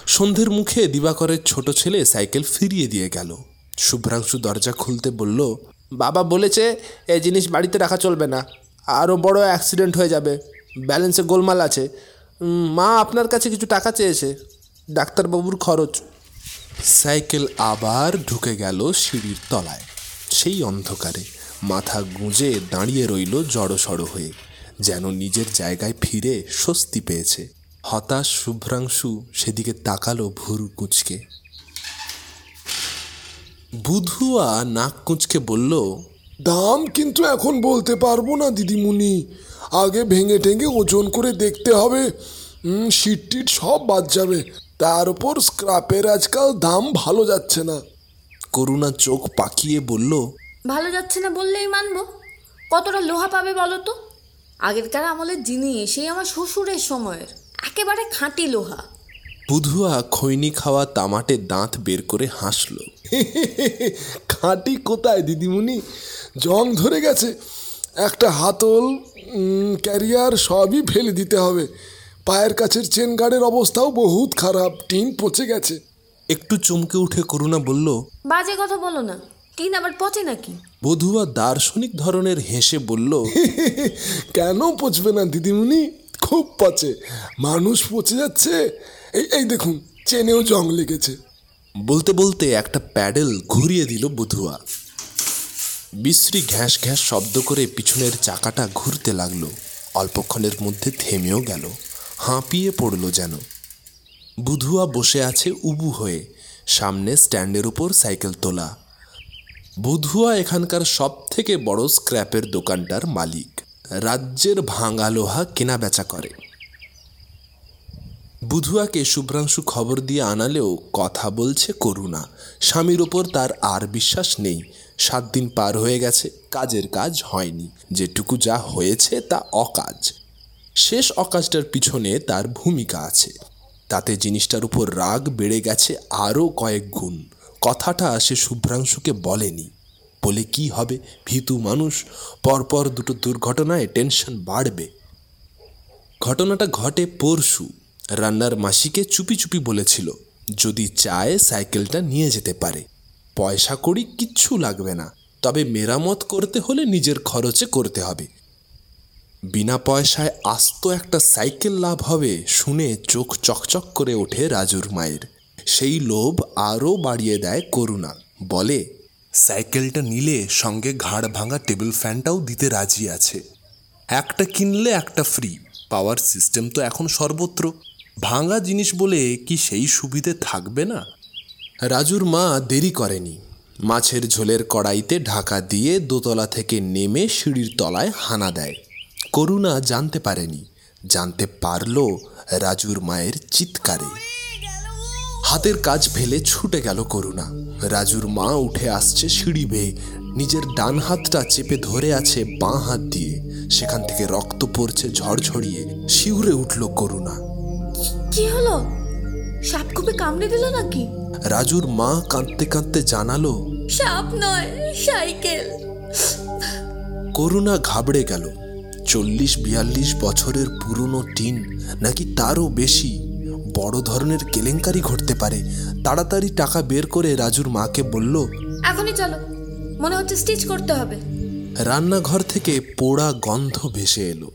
সন্ধ্যের মুখে দিবাকরের ছোট ছেলে সাইকেল ফিরিয়ে দিয়ে গেল। শুভ্রাংশু দরজা খুলতে বলল, বাবা বলেছে এই জিনিস বাড়িতে রাখা চলবে না। আরও বড় অ্যাক্সিডেন্ট হয়ে যাবে। ব্যালেন্সে গোলমাল আছে। মা আপনার কাছে কিছু টাকা চেয়েছে। ডাক্তারবাবুর খরচ। সাইকেল আবার ঢুকে গেল সিঁড়ির তলায়। সেই অন্ধকারে। মাথা গুঁজে দাঁড়িয়ে রইল জড়সড় হয়ে যেন নিজের জায়গায় ফিরে স্বস্তি পেয়েছে। হতাশ শুভ্রাংশু সেদিকে তাকালো ভুরু কুঁচকে। বুধুয়া নাক কুঁচকে বলল দাম কিন্তু এখন বলতে পারব না দিদিমুনি আগে ভেঙে টেঙে ওজন করে দেখতে হবে। শিট টিট সব বাদ যাবে। তার উপর স্ক্রাপের আজকাল দাম ভালো যাচ্ছে না। করুণা চোখ পাকিয়ে বলল ভালো যাচ্ছে না বললেই মানব। কতটা লোহা পাবে বলো তো? আগেরকার আমলের জিনিস সেই আমার শ্বশুরের সময়ের একেবারে খাঁটি লোহা। বুধুয়া খৈনি খাওয়া তামাটে দাঁত বের করে হাসল। খাঁটি কোথায় দিদিমুনি জং ধরে গেছে। একটা হাতল ক্যারিয়ার সবই ফেলে দিতে হবে। পায়ের কাছের চেন গার্ডের অবস্থাও বহুত খারাপ টিন পচে গেছে। একটু চমকে উঠে করুণা বলল বাজে কথা বলো না। টিন আবার পচে নাকি? বধুয়া দার্শনিক ধরনের হেসে বলল কেন পচবে না দিদিমুনি খুব পচে। মানুষ পচে যাচ্ছে। এই এই দেখুন চেনেও জং লেগেছে। বলতে বলতে একটা প্যাডেল ঘুরিয়ে দিল বধুয়া। বিশ্রী ঘ্যাস ঘ্যাস শব্দ করে পিছনের চাকাটা ঘুরতে লাগল। অল্পক্ষণের মধ্যে থেমেও গেল। হাঁপিয়ে পড়ল যেন। বুধুয়া বসে আছে উবু হয়ে। সামনে স্ট্যান্ডের উপর সাইকেল তোলা। বুধুয়া এখানকার সব থেকে বড় স্ক্র্যাপের দোকানটার মালিক। রাজ্যের ভাঙা লোহা কেনা বেচা করে। বুধুয়াকে শুভ্রাংশু খবর দিয়ে আনালেও কথা বলছে করুণা। স্বামীর ওপর তার আর বিশ্বাস নেই। সাত দিন পার হয়ে গেছে, কাজের কাজ হয়নি। যেটুকু যা হয়েছে তা অকাজ। শেষ অকাজটার পিছনে তার ভূমিকা আছে। তাতে জিনিসটার উপর রাগ বেড়ে গেছে আরও কয়েক গুণ। কথাটা সে শুভ্রাংশুকে বলেনি। বলে কি হবে, ভীতু মানুষ? পরপর দুটো দুর্ঘটনায় টেনশন বাড়বে। ঘটনাটা ঘটে পরশু। রান্নার মাসিকে চুপি চুপি বলেছিল, যদি চায় সাইকেলটা নিয়ে যেতে পারে। পয়সা কড়ি কিচ্ছু লাগবে না, তবে মেরামত করতে হলে নিজের খরচে করতে হবে। বিনা পয়সায় আস্ত একটা সাইকেল লাভ হবে শুনে চোখ চকচক করে ওঠে রাজুর মায়ের। সেই লোভ আরও বাড়িয়ে দেয় করুণা। বলে, সাইকেলটা নিলে সঙ্গে ঘাড় ভাঙা টেবিল ফ্যানটাও দিতে রাজি আছে। একটা কিনলে একটা ফ্রি। পাওয়ার সিস্টেম তো এখন সর্বত্র। ভাঙা জিনিস বলে কি সেই সুবিধে থাকবে না? রাজুর মা দেরি করেনি। মাছের ঝোলের কড়াইতে ঢাকা দিয়ে দোতলা থেকে নেমে সিঁড়ির তলায় হানা দেয়। করুণা জানতে পারেনি। জানতে পারল রাজুর মায়ের চিৎকারে। হাতের কাজ ফেলে ছুটে গেল করুণা। রাজুর মা উঠে আসছে সিঁড়ি বেয়ে। নিজের ডান হাতটা চেপে ধরে আছে বাঁ হাত দিয়ে। সেখান থেকে রক্ত পড়ছে ঝড়ঝড়িয়ে শিউরে উঠল করুণা। কি হলো? সাপ খুবই কামড়ে দিল নাকি? রাজুর মা কাঁদতে কাঁদতে জানালো সাপ নয় সাইকেল। করুণা ঘাবড়ে গেল। চল্লিশ বিয়াল্লিশ বছরের পুরনো টিন নাকি তারও বেশি? বড় ধরনের কেলেঙ্কারি ঘটতে পারে। তাড়াতাড়ি টাকা বের করে রাজুর মাকে বলল এখনই চলো। মনে হচ্ছে স্টিচ করতে হবে। রান্নাঘর থেকে পোড়া গন্ধ ভেসে এলো।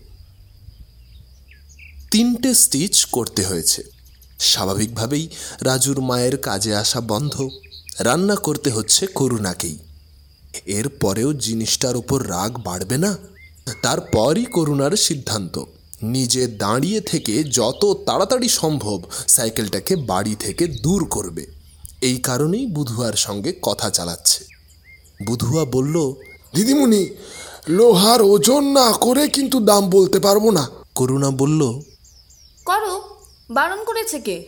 তিনটে স্টিচ করতে হয়েছে। স্বাভাবিকভাবেই রাজুর মায়ের কাজে আসা বন্ধ। রান্না করতে হচ্ছে করুণাকেই। এর পরেও জিনিসটার ওপর রাগ বাড়বে না? তারপরই করুণার সিদ্ধান্ত। নিজে দাঁড়িয়ে থেকে যত তাড়াতাড়ি সম্ভব সাইকেলটাকে বাড়ি থেকে দূর করবে। এই কারণেই বুধুয়ার সঙ্গে কথা চালাচ্ছে। বুধুয়া বলল দিদিমণি লোহার ওজন না করে কিন্তু দাম বলতে পারব না। করুণা বলল করো বারণ করেছে কে?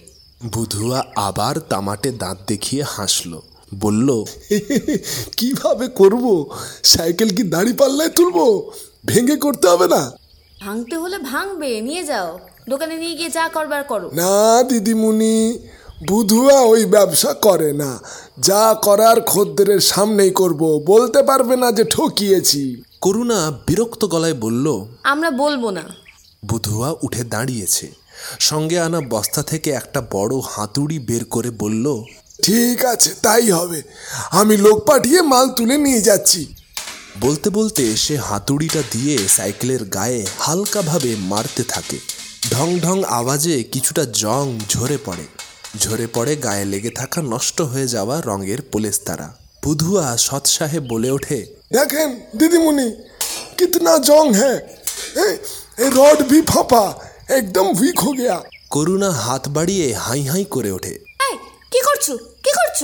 বুধুয়া আবার তামাটে দাঁত দেখিয়ে হাসল বলল কীভাবে করব? সাইকেল কি দাঁড়ি পাল্লায় তুলবো? ভেঙে করতে হবে না? ভাঙতে হলে ভাঙবে নিয়ে যাও। দোকানে নিয়ে গিয়ে যা করবার করো। না দিদিমণি বুধুয়া ওই ব্যবসা করে না। যা করার খদ্দেরের সামনেই করব। বলতে পারবে না যে ঠকিয়েছি। করুণা বিরক্ত গলায় বলল আমরা বলব না। বুধুয়া উঠে দাঁড়িয়েছে। সঙ্গে আনা বস্তা থেকে একটা বড় হাতুড়ি বের করে বলল ঠিক আছে তাই হবে। আমি লোক পাঠিয়ে মাল তুলে নিয়ে যাচ্ছি। বলতে বলতে সে হাতুড়িটা দিয়ে সাইকেলের গায়ে হালকাভাবে মারতে থাকে। ঢং ঢং আওয়াজে কিছুটা জং ঝরে পড়ে। ঝরে পড়ে গায়ে লেগে থাকা নষ্ট হয়ে যাওয়া রঙের পোলেস্তারা। বুধুয়া সৎসাহে বলে ওঠে দেখেন দিদিমণি কিতনা জং হ্যাঁ। রড ভি ফাঁপা একদম উইক হো গিয়া। করুণা হাত বাড়িয়ে হাই হাই করে ওঠে। কি করছ? কি করছ?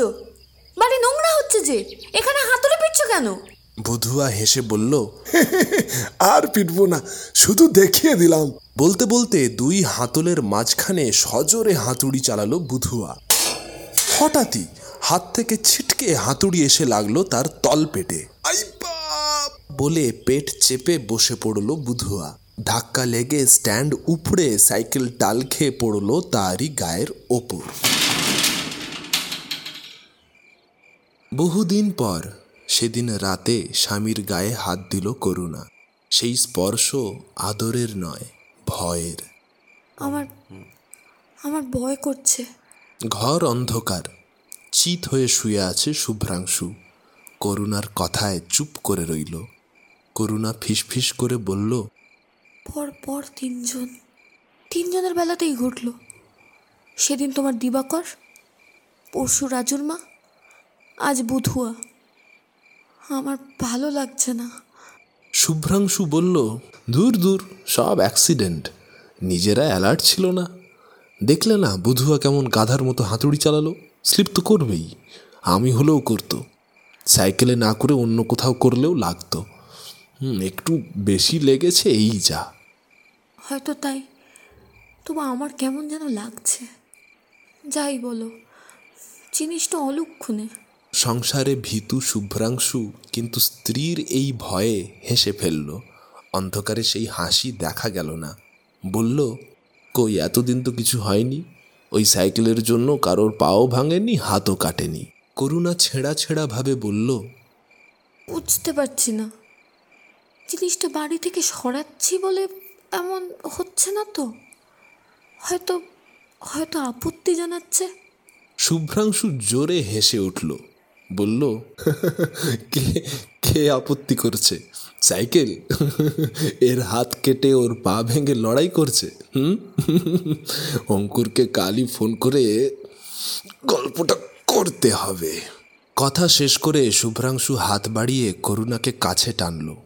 বাড়ি নোংরা হচ্ছে যে এখানে হাতুড়ে পিটছো কেন? বুধুয়া হেসে বলল আর পিটবো না শুধু দেখিয়ে দিলাম। বলতে বলতে দুই হাতলের মাঝখানে সজোরে হাতুড়ি চালালো বুধুয়া। হঠাৎই হাত থেকে ছিটকে হাতুড়ি এসে লাগল তার তলপেটে। আই বাপ! বলে পেট চেপে বসে পড়ল বুধুয়া। ধাক্কা লেগে স্ট্যান্ড উপড়ে সাইকেল টাল খেয়ে পড়ল তারই গায়ের ওপর। বহুদিন পর সেদিন রাতে স্বামীর গায়ে হাত দিল করুণা। সেই স্পর্শ আদরের নয় ভয়ের। আমার আমার ভয় করছে। ঘর অন্ধকার। চিত হয়ে শুয়ে আছে শুভ্রাংশু। করুণার কথায় চুপ করে রইল। করুণা ফিসফিস করে বলল পর পর তিনজন। তিনজনের বেলাতেই ঘটলো। সেদিন তোমার দিবাকর পরশু রাজুর মা আজ বুধুয়া। আমার ভালো লাগছে না। শুভ্রাংশু বলল দূর দূর সব অ্যাক্সিডেন্ট নিজেরা অ্যালার্ট ছিল না। দেখলে না বুধুয়া কেমন গাধার মতো হাতুড়ি চালালো। স্লিপ তো করবেই। আমি হলেও করতো। সাইকেলে না করে অন্য কোথাও করলেও লাগতো। হুম একটু বেশি লেগেছে এই যা। হয়তো তাই। তবু আমার কেমন যেন লাগছে। যাই বলো জিনিসটা অলক্ষণে সংসারে ভীতু শুভ্রাংশু কিন্তু স্ত্রীর এই ভয়ে হেসে ফেলল। অন্ধকারে সেই হাসি দেখা গেল না। বলল কই এতদিন তো কিছু হয়নি। ওই সাইকেলের জন্য কারোর পাও ভাঙেনি হাতও কাটেনি। করুণা ছেঁড়া ছেঁড়া ভাবে বলল বুঝতে পারছি না। জিনিসটা বাড়ি থেকে সরাচ্ছি বলে এমন হচ্ছে না তো। হয়তো হয়তো আপত্তি জানাচ্ছে। শুভ্রাংশু জোরে হেসে উঠল বলল কে কে আপত্তি করছে? সাইকেল? এর হাত কেটে ওর পা ভেঙে লড়াই করছে হুম? অঙ্কুরকে কালই ফোন করে গল্পটা করতে হবে। কথা শেষ করে শুভ্রাংশু হাত বাড়িয়ে করুণাকে কাছে টানলো।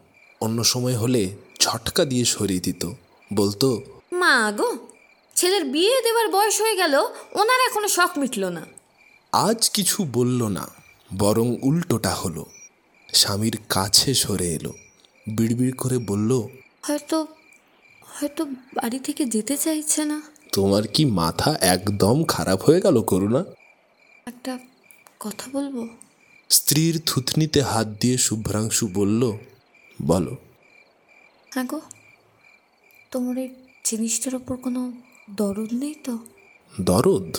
অন্য সময় হলে ঝটকা দিয়ে সরিয়ে দিত। বলতো মা গো ছেলের বিয়ে দেবার বয়স হয়ে গেল ওনার এখনও শখ মিটলো না। আজ কিছু বলল না। বরং উল্টোটা হলো। স্বামীর কাছে সরে এলো। বিড়বিড় করে বলল হয়তো হয়তো বাড়ি থেকে যেতে চাইছে না। তোমার কি মাথা একদম খারাপ হয়ে গেল করুণা? একটা কথা বলব? স্ত্রীর থুতনিতে হাত দিয়ে শুভ্রাংশু বলল বলো। হ্যাঁ গো তোমার এই জিনিসটার ওপর কোনো দরদ নেই তো? দরদ?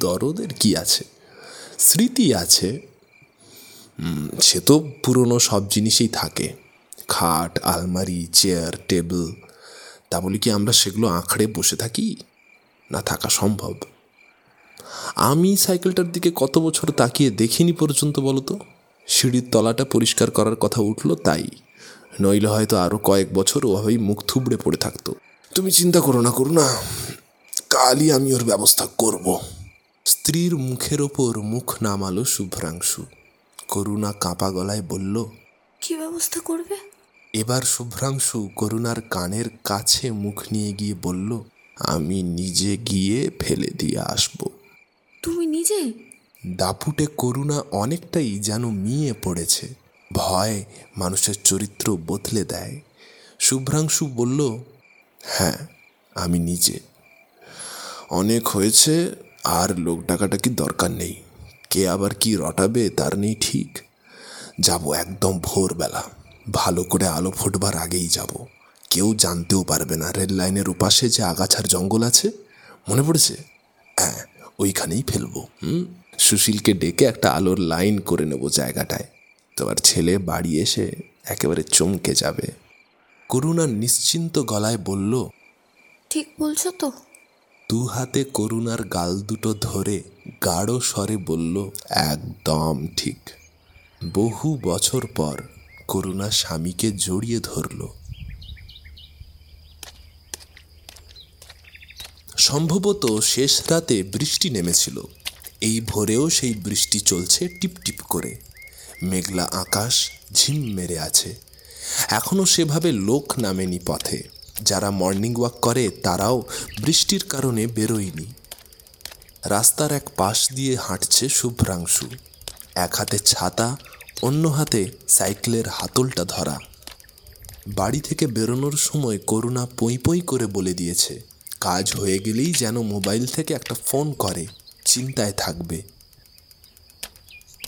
দরদের কি আছে? স্মৃতি আছে সে তো পুরনো সব জিনিসই থাকে। খাট, আলমারি, চেয়ার, টেবিল, তা বলি কি আমরা সেগুলো আঁকড়ে বসে থাকি? না থাকা সম্ভব। আমি সাইকেলটার দিকে কত বছর তাকিয়ে দেখিনি পর্যন্ত বলো তো সিঁড়ির তলাটা পরিষ্কার করার কথা উঠল তাই। নইলে হয়তো আরও কয়েক বছর ওভাবেই মুখ থুবড়ে পড়ে থাকতো। তুমি চিন্তা করো না করো না কালই আমি ওর ব্যবস্থা করব। স্ত্রীর মুখের ওপর মুখ নামালো শুভ্রাংশু। করুণা কাঁপা গলায় বলল কি ব্যবস্থা করবে? এবার শুভ্রাংশু করুণার কানের কাছে মুখ নিয়ে গিয়ে বলল আমি নিজে গিয়ে ফেলে দিয়ে আসব। তুমি নিজে? দাপুটে করুণা অনেকটাই যেন মিয়ে পড়েছে। ভয় মানুষের চরিত্র বদলে দেয়। শুভ্রাংশু বলল হ্যাঁ আমি নিজে। অনেক হয়েছে আর লোক ডাকাটাকি দরকার নেই? কে আবার কি রটাবে তার নেই ঠিক। যাব একদম ভোরবেলা। ভালো করে আলো ফুটবার আগেই যাব। কেউ জানতেও পারবে না রেল লাইনের ওপাশে যে আগাছার জঙ্গল আছে। মনে পড়েছে? হ্যাঁ ওইখানেই ফেলব, হুম? সুশীলকে ডেকে একটা আলোর লাইন করে নেব জায়গাটায়। তোমার ছেলে বাড়ি এসে একেবারে চমকে যাবে। করুণা নিশ্চিন্ত গলায় বলল, ঠিক বলছো তো। দু হাতে করুণার গাল দুটো ধরে গাঢ় স্বরে বলল, একদম ঠিক। বহু বছর পর করুণা স্বামীকে জড়িয়ে ধরল। সম্ভবত শেষ রাতে বৃষ্টি নেমেছিল। এই ভোরেও সেই বৃষ্টি চলছে টিপটিপ করে। মেঘলা আকাশ ঝিম মেরে আছে। এখনও সেভাবে লোক নামেনি পথে। যারা মর্নিং ওয়াক করে, তারাও বৃষ্টির কারণে বেরোয়নি। রাস্তার এক পাশ দিয়ে হাঁটছে শুভ্রাংশু। এক হাতে ছাতা, অন্য হাতে সাইকেলের হাতলটা ধরা। বাড়ি থেকে বেরোনোর সময় করুণা পই পই করে বলে দিয়েছে, কাজ হয়ে গেলেই যেন মোবাইল থেকে একটা ফোন করে, চিন্তায় থাকবে।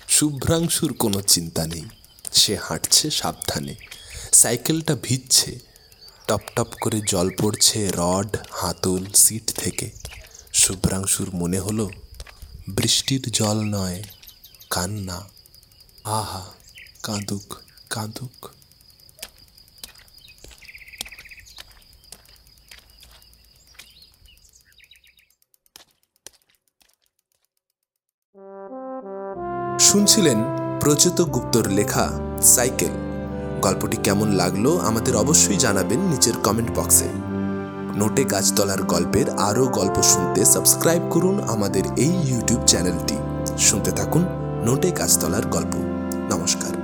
শুভ্রাংশুর কোনো চিন্তা নেই, সে হাঁটছে সাবধানে। সাইকেলটা ভিজছে টপ টপ করে জল পড়ছে রড, হাতল, সিট থেকে। শুভ্রাংশুর মনে হলো, বৃষ্টির জল নয়, কান্না। আহা, কাঁদুক কাঁদুক। শুনছিলেন প্রচেত গুপ্তর লেখা সাইকেল। গল্পটি কেমন লাগল আমাদের অবশ্যই জানাবেন নিচের কমেন্ট বক্সে নোটে গাছতলার গল্পের আরও গল্প শুনতে সাবস্ক্রাইব করুন আমাদের এই ইউটিউব চ্যানেলটি শুনতে থাকুন নোটে গাছতলার গল্প। নমস্কার।